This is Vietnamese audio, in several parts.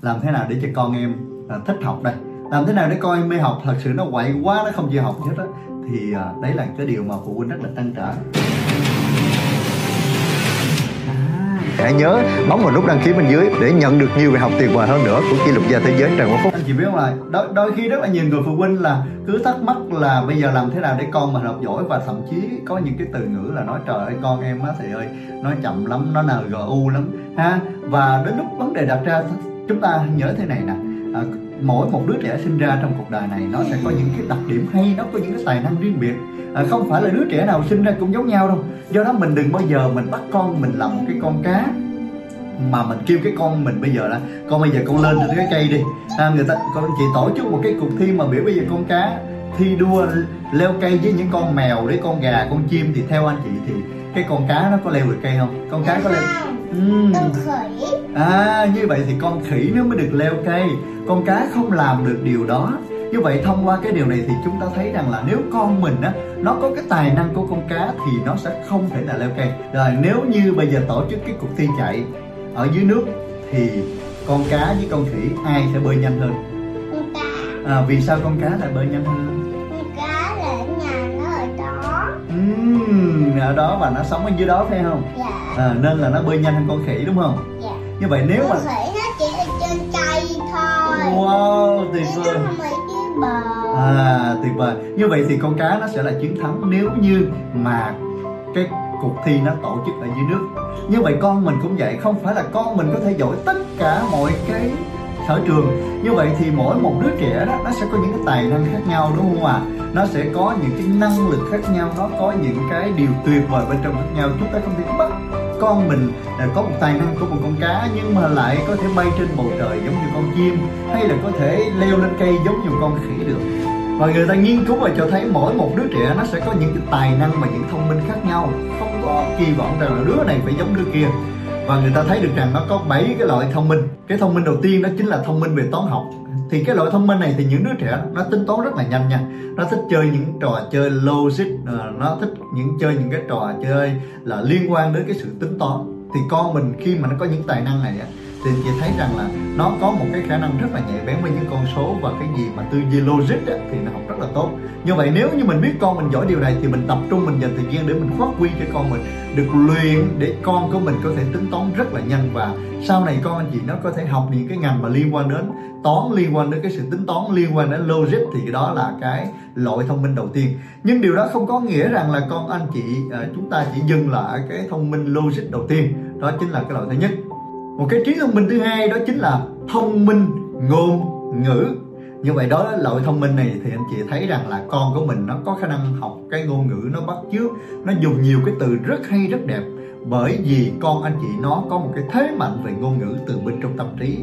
làm thế nào để cho con em à, thích học đây? Làm thế nào để con em mê học? Thật sự nó quậy quá nó không chịu học hết á. Thì à, đấy là cái điều mà phụ huynh rất là trăn trở. Hãy nhớ bấm vào nút đăng ký bên dưới để nhận được nhiều bài học tuyệt vời hơn nữa của kỷ lục gia thế giới Trần Quốc Phúc. anh chị biết không là đôi, đôi khi rất là nhiều người phụ huynh là cứ thắc mắc là bây giờ làm thế nào để con mình học giỏi và thậm chí có những cái từ ngữ là nói trời ơi con em á thầy ơi nói chậm lắm nó NGU lắm ha? Và đến lúc vấn đề đặt ra chúng ta nhớ thế này nè. À, mỗi một đứa trẻ sinh ra trong cuộc đời này nó sẽ có những cái đặc điểm hay nó có những cái tài năng riêng biệt. À, không phải là đứa trẻ nào sinh ra cũng giống nhau đâu. Do đó mình đừng bao giờ mình bắt con mình làm một cái con cá mà mình kêu cái con mình bây giờ là con bây giờ con lên trên cái cây đi. À, người ta con chị tổ chức một cái cuộc thi mà biểu bây giờ con cá thi đua leo cây với những con mèo với con gà con chim thì theo anh chị thì cái con cá nó có leo được cây không? Con cá có leo con khỉ. À như vậy thì con khỉ nó mới được leo cây. Con cá không làm được điều đó. Như vậy thông qua cái điều này thì chúng ta thấy rằng là nếu con mình á Nó có cái tài năng của con cá thì nó sẽ không thể nào leo cây. Rồi nếu như bây giờ tổ chức cái cuộc thi chạy Ở dưới nước thì con cá với con khỉ ai sẽ bơi nhanh hơn? Con cá. À, Vì sao con cá lại bơi nhanh hơn Ở đó và nó sống ở dưới đó phải không? Dạ. À, Nên là nó bơi nhanh hơn con khỉ đúng không? Dạ. Như vậy nếu mà con khỉ nó chỉ ở trên cây thôi. Wow tuyệt vời. À tuyệt vời. Như vậy thì con cá nó sẽ là chiến thắng nếu như mà cái cuộc thi nó tổ chức ở dưới nước. Như vậy con mình cũng vậy Không phải là con mình có thể giỏi tất cả mọi cái sở trường. Như vậy thì mỗi một đứa trẻ đó, Nó sẽ có những cái tài năng khác nhau, đúng không ạ? Nó sẽ có những cái năng lực khác nhau, Nó có những cái điều tuyệt vời bên trong khác nhau. Chúng ta không thể bắt con mình là có một tài năng của một con cá, nhưng mà lại có thể bay trên bầu trời giống như con chim, hay là có thể leo lên cây giống như con khỉ được. Và người ta nghiên cứu và cho thấy mỗi một đứa trẻ nó sẽ có những cái tài năng và những thông minh khác nhau. Không có kỳ vọng rằng là đứa này phải giống đứa kia và người ta thấy được rằng nó có 7 cái loại thông minh. Cái thông minh đầu tiên đó chính là thông minh về toán học. Thì cái loại thông minh này thì những đứa trẻ nó tính toán rất là nhanh nha. Nó thích chơi những trò chơi logic ờ, nó thích những chơi những cái trò chơi là liên quan đến cái sự tính toán. Thì con mình khi mà nó có những tài năng này á thì chị thấy rằng là nó có một cái khả năng rất là nhạy bén với những con số và cái gì mà tư duy logic á, thì nó học rất là tốt. Như vậy nếu như mình biết con mình giỏi điều này thì mình tập trung mình dành thời gian để mình phát huy cho con mình được luyện để con của mình có thể tính toán rất là nhanh. Và sau này con anh chị nó có thể học những cái ngành mà liên quan đến toán liên quan đến cái sự tính toán liên quan đến logic thì cái đó là cái loại thông minh đầu tiên. Nhưng điều đó không có nghĩa rằng là con anh chị ờ, chúng ta chỉ dừng lại cái thông minh logic đầu tiên. Đó chính là cái loại thứ nhất một cái trí thông minh thứ hai đó chính là thông minh ngôn ngữ. Như vậy đó, loại thông minh này thì anh chị thấy rằng là con của mình nó có khả năng học cái ngôn ngữ, nó bắt chước, nó dùng nhiều cái từ rất hay, rất đẹp. Bởi vì con anh chị nó có một cái thế mạnh về ngôn ngữ từ bên trong tâm trí.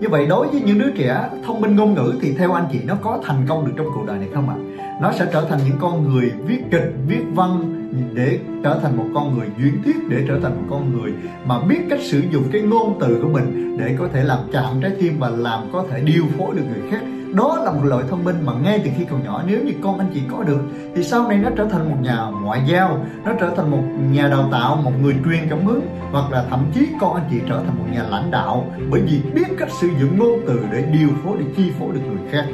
Như vậy đối với những đứa trẻ thông minh ngôn ngữ thì theo anh chị nó có thành công được trong cuộc đời này không ạ? Nó sẽ trở thành những con người viết kịch, viết văn để trở thành một con người duyên thuyết, để trở thành một con người mà biết cách sử dụng cái ngôn từ của mình để có thể làm chạm trái tim và làm có thể điều phối được người khác. Đó là một loại thông minh mà ngay từ khi còn nhỏ, nếu như con anh chị có được, thì sau này nó trở thành một nhà ngoại giao, nó trở thành một nhà đào tạo, một người truyền cảm hứng, hoặc là thậm chí con anh chị trở thành một nhà lãnh đạo, bởi vì biết cách sử dụng ngôn từ để điều phối, để chi phối được người khác.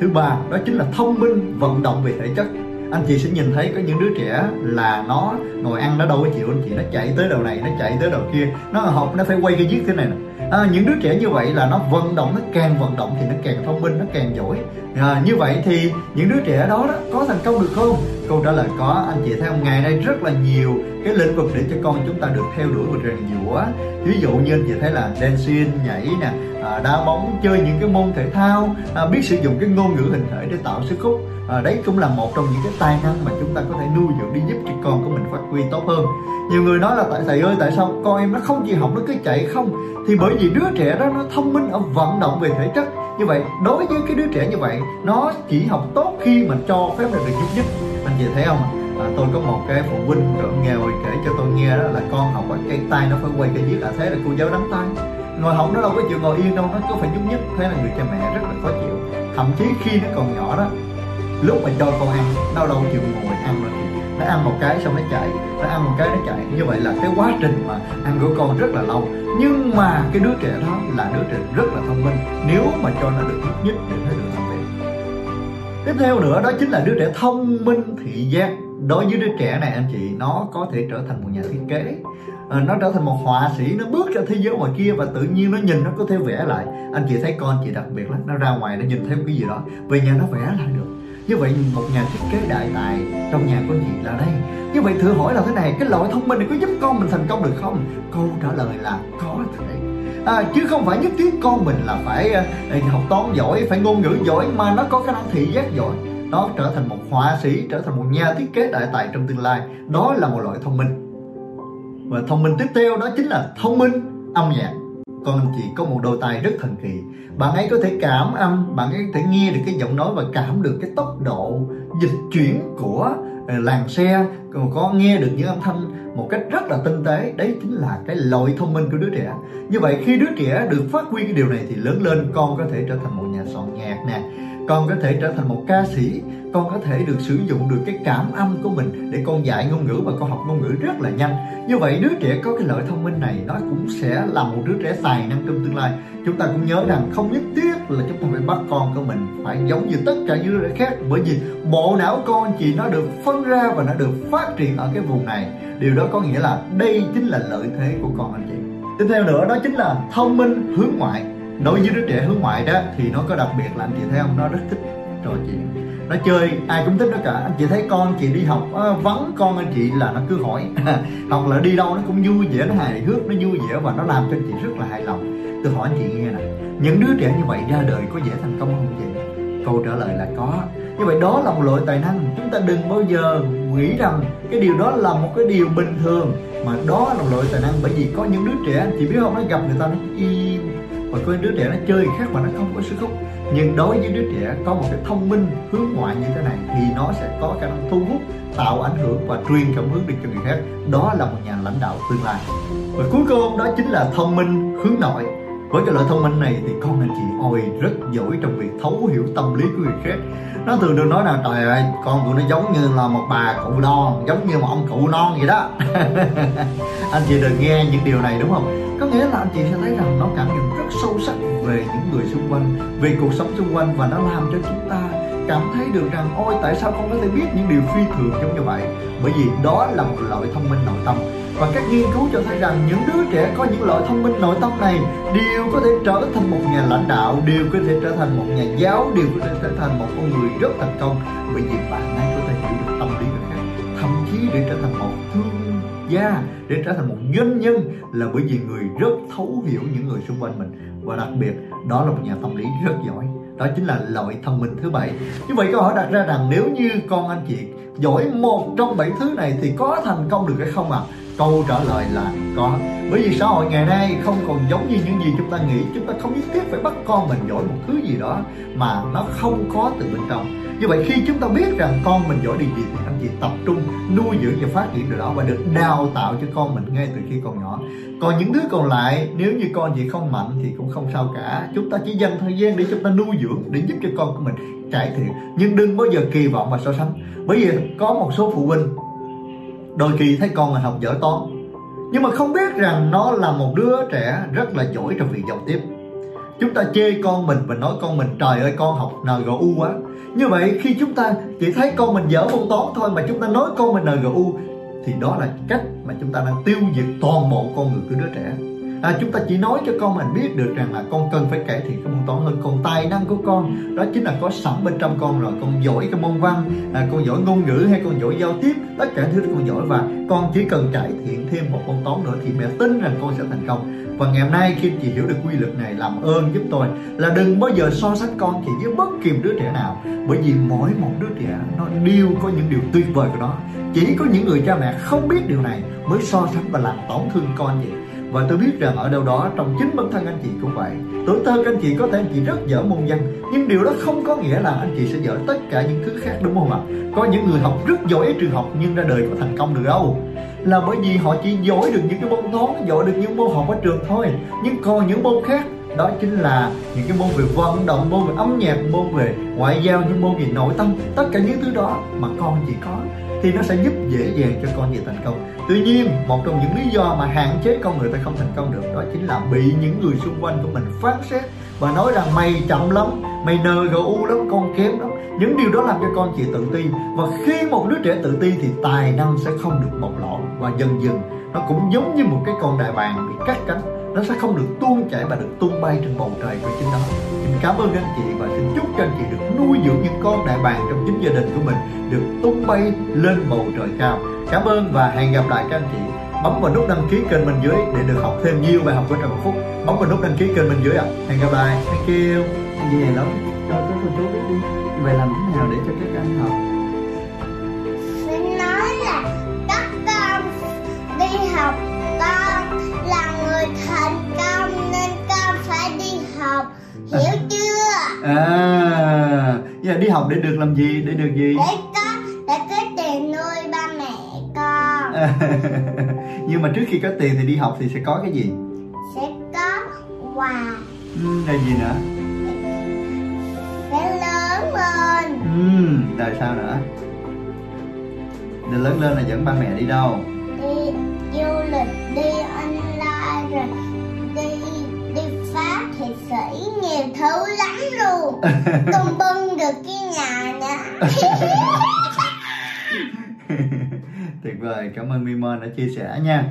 Thứ ba, đó chính là thông minh vận động về thể chất anh chị sẽ nhìn thấy có những đứa trẻ là nó ngồi ăn nó đâu có chịu anh chị nó chạy tới đầu này nó chạy tới đầu kia. Nó học nó phải quay cái giết thế này nè. À, những đứa trẻ như vậy là nó vận động nó càng vận động thì nó càng thông minh nó càng giỏi. À, như vậy thì những đứa trẻ đó, đó có thành công được không? Câu trả lời có anh chị thấy không? Ngày nay rất là nhiều cái lĩnh vực để cho con chúng ta được theo đuổi và rèn giũa. Ví dụ như anh chị thấy là dancing nhảy nè à, đá bóng chơi những cái môn thể thao à, biết sử dụng cái ngôn ngữ hình thể để tạo sức hút. À, đấy cũng là một trong những cái tài năng mà chúng ta có thể nuôi dưỡng đi giúp cho con của mình phát huy tốt hơn. Nhiều người nói là tại thầy ơi tại sao con em nó không chịu học nó cứ chạy không? Thì bởi vì đứa trẻ đó nó thông minh ở vận động về thể chất. Như vậy đối với cái đứa trẻ như vậy nó chỉ học tốt khi mà cho phép là được giúp nhích anh chị thấy không à, tôi có một cái phụ huynh nghèo kể cho tôi nghe đó là con học ở cây tay nó phải quay cái viết là thế là cô giáo đánh tay ngồi học nó đâu có chịu ngồi yên đâu, nó cứ phải nhúc nhích. Thế là người cha mẹ rất là khó chịu. Thậm chí khi nó còn nhỏ đó, lúc mà cho con ăn nó đâu chịu ngồi ăn rồi thì nó ăn một cái xong nó chạy, nó ăn một cái nó chạy. Như vậy là cái quá trình mà ăn của con rất là lâu. Nhưng mà cái đứa trẻ đó là đứa trẻ rất là thông minh. Nếu mà cho nó được nhúc nhích để nó được làm việc. Tiếp theo nữa, đó chính là đứa trẻ thông minh thị giác. Đối với đứa trẻ này, anh chị, nó có thể trở thành một nhà thiết kế. Ờ, nó trở thành một họa sĩ nó bước ra thế giới ngoài kia và tự nhiên nó nhìn nó có thể vẽ lại. Anh chị thấy con chị đặc biệt lắm nó ra ngoài nó nhìn thấy một cái gì đó về nhà nó vẽ lại được. Như vậy một nhà thiết kế đại tài trong nhà có gì là đây. Như vậy thử hỏi là thế này cái loại thông minh này có giúp con mình thành công được không? Câu trả lời là có thể à, chứ không phải nhất thiết con mình là phải uh, học toán giỏi phải ngôn ngữ giỏi mà nó có khả năng thị giác giỏi. Nó trở thành một họa sĩ trở thành một nhà thiết kế đại tài trong tương lai. Đó là một loại thông minh và thông minh tiếp theo đó chính là thông minh, âm nhạc. Con anh chị có một đôi tay rất thần kỳ. Bạn ấy có thể cảm âm, bạn ấy có thể nghe được cái giọng nói và cảm được cái tốc độ dịch chuyển của làng làn xe. Còn có nghe được những âm thanh một cách rất là tinh tế, đấy chính là cái loại thông minh của đứa trẻ. Như vậy khi đứa trẻ được phát huy cái điều này thì lớn lên con có thể trở thành một nhà soạn nhạc nè con có thể trở thành một ca sĩ. Con có thể được sử dụng được cái cảm âm của mình để con dạy ngôn ngữ và con học ngôn ngữ rất là nhanh. Như vậy, đứa trẻ có cái lợi thông minh này, nó cũng sẽ là một đứa trẻ tài năng trong tương lai. Chúng ta cũng nhớ rằng không nhất thiết là chúng ta phải bắt con của mình phải giống như tất cả những đứa trẻ khác. Bởi vì bộ não con chỉ nó được phân ra và nó được phát triển ở cái vùng này. Điều đó có nghĩa là đây chính là lợi thế của con, anh chị. Tiếp theo nữa, đó chính là thông minh hướng ngoại đối với đứa trẻ hướng ngoại đó thì nó có đặc biệt là anh chị thấy không? Nó rất thích trò chuyện. Nó chơi ai cũng thích nó cả. Anh chị thấy con chị đi học à, vắng con anh chị là nó cứ hỏi. Hoặc là đi đâu nó cũng vui vẻ nó hài hước nó vui vẻ và nó làm cho anh chị rất là hài lòng. Tôi hỏi anh chị nghe này những đứa trẻ như vậy ra đời có dễ thành công không chị? Câu trả lời là có. Như vậy đó là một loại tài năng. Chúng ta đừng bao giờ nghĩ rằng cái điều đó là một cái điều bình thường mà đó là một loại tài năng. Bởi vì có những đứa trẻ anh chị biết không? Nó gặp người ta nó y và có đứa trẻ nó chơi khác mà nó không có sức hút. Nhưng đối với đứa trẻ có một cái thông minh hướng ngoại như thế này thì nó sẽ có khả năng thu hút, tạo ảnh hưởng và truyền cảm hứng được cho người khác. Đó là một nhà lãnh đạo tương lai. Và cuối cùng đó chính là thông minh hướng nội. Với cái loại thông minh này thì con anh chị ôi rất giỏi trong việc thấu hiểu tâm lý của người khác. Nó thường được nói là trời ơi, con của nó giống như là một bà cụ non, giống như một ông cụ non vậy đó. Anh chị đừng nghe những điều này đúng không? Có nghĩa là anh chị sẽ thấy rằng nó cảm nhận sâu sắc về những người xung quanh, về cuộc sống xung quanh và nó làm cho chúng ta cảm thấy được rằng, ôi, tại sao không có thể biết những điều phi thường giống như vậy? Bởi vì đó là một loại thông minh nội tâm. Và các nghiên cứu cho thấy rằng những đứa trẻ có những loại thông minh nội tâm này đều có thể trở thành một nhà lãnh đạo, đều có thể trở thành một nhà giáo, đều có thể trở thành một con người rất thành công. Bởi vì bạn ấy có thể hiểu được tâm lý người khác, thậm chí để trở thành một thương gia để trở thành một doanh nhân là bởi vì người rất thấu hiểu những người xung quanh mình. Và đặc biệt, đó là một nhà tâm lý rất giỏi. Đó chính là loại thông minh thứ bảy. Như vậy câu hỏi đặt ra rằng nếu như con anh chị giỏi một trong bảy thứ này thì có thành công được hay không ạ? à? Câu trả lời là có. Bởi vì xã hội ngày nay không còn giống như những gì chúng ta nghĩ. Chúng ta không nhất thiết phải bắt con mình giỏi một thứ gì đó mà nó không có từ bên trong. Như vậy khi chúng ta biết rằng con mình giỏi điều gì thì anh chị tập trung nuôi dưỡng và phát triển điều đó và được đào tạo cho con mình ngay từ khi còn nhỏ. Còn những đứa còn lại, nếu như con chị không mạnh thì cũng không sao cả. Chúng ta chỉ dành thời gian để chúng ta nuôi dưỡng, để giúp cho con của mình cải thiện. Nhưng đừng bao giờ kỳ vọng và so sánh. Bởi vì có một số phụ huynh đôi khi thấy con mình học giỏi toán. Nhưng mà không biết rằng nó là một đứa trẻ rất là giỏi trong việc giao tiếp. Chúng ta chê con mình và nói con mình, trời ơi, con học NGU quá. Như vậy, khi chúng ta chỉ thấy con mình dở môn toán thôi mà chúng ta nói con mình NGU thì đó là cách mà chúng ta đang tiêu diệt toàn bộ con người của đứa trẻ à, chúng ta chỉ nói cho con mình biết được rằng là con cần phải cải thiện cái môn toán hơn. Còn tài năng của con đó chính là có sẵn bên trong con rồi. Con giỏi cái môn văn à, con giỏi ngôn ngữ hay con giỏi giao tiếp tất cả thứ con giỏi. Và con chỉ cần cải thiện thêm một môn toán nữa thì mẹ tin rằng con sẽ thành công. Và ngày hôm nay khi chị hiểu được quy luật này làm ơn giúp tôi là đừng bao giờ so sánh con chị với bất kỳ đứa trẻ nào. Bởi vì mỗi một đứa trẻ nó đều có những điều tuyệt vời của nó. Chỉ có những người cha mẹ không biết điều này mới so sánh và làm tổn thương con vậy và tôi biết rằng ở đâu đó trong chính bản thân anh chị cũng vậy. Tuổi thơ anh chị có thể anh chị rất dở môn văn, nhưng điều đó không có nghĩa là anh chị sẽ dở tất cả những thứ khác, đúng không ạ? Có những người học rất giỏi ở trường học nhưng ra đời có thành công được đâu. Là bởi vì họ chỉ giỏi được những cái môn toán, giỏi được những môn học ở trường thôi. Nhưng còn những môn khác, đó chính là những cái môn về vận động, môn về âm nhạc, môn về ngoại giao, những môn về nội tâm, tất cả những thứ đó mà con chỉ có thì nó sẽ giúp dễ dàng cho con về thành công. Tuy nhiên, một trong những lý do mà hạn chế con người ta không thành công được đó chính là bị những người xung quanh của mình phán xét và nói rằng mày chậm lắm, mày NGU lắm, con kém lắm. Những điều đó làm cho con chị tự ti và khi một đứa trẻ tự ti thì tài năng sẽ không được bộc lộ và dần dần nó cũng giống như một cái con đại bàng bị cắt cánh nó sẽ không được tuôn chảy và được tung bay trên bầu trời của chính nó. Xin cảm ơn anh chị và xin chúc cho anh chị được nuôi dưỡng những con đại bàng trong chính gia đình của mình được tung bay lên bầu trời cao. Cảm ơn và hẹn gặp lại các anh chị. Bấm vào nút đăng ký kênh bên dưới để được học thêm nhiều bài học của Trần Phúc. Bấm vào nút đăng ký kênh bên dưới ạ. À. hẹn gặp lại. Thank you. Anh gì này lắm cho các cô chú biết đi. Vậy làm thế nào để cho các anh học? Giờ đi học để được làm gì? Để được gì? Để có để có tiền nuôi ba mẹ con. Nhưng mà trước khi có tiền thì đi học thì sẽ có cái gì? Sẽ có quà. Ừ, là gì nữa? Sẽ lớn lên. Ừ, rồi sao nữa? Để lớn lên là dẫn ba mẹ đi đâu? Đi du lịch đi online rồi thị sĩ nhiều thứ lắm luôn. Tung bưng được cái nhà nữa tuyệt vời cảm ơn Mimon đã chia sẻ nha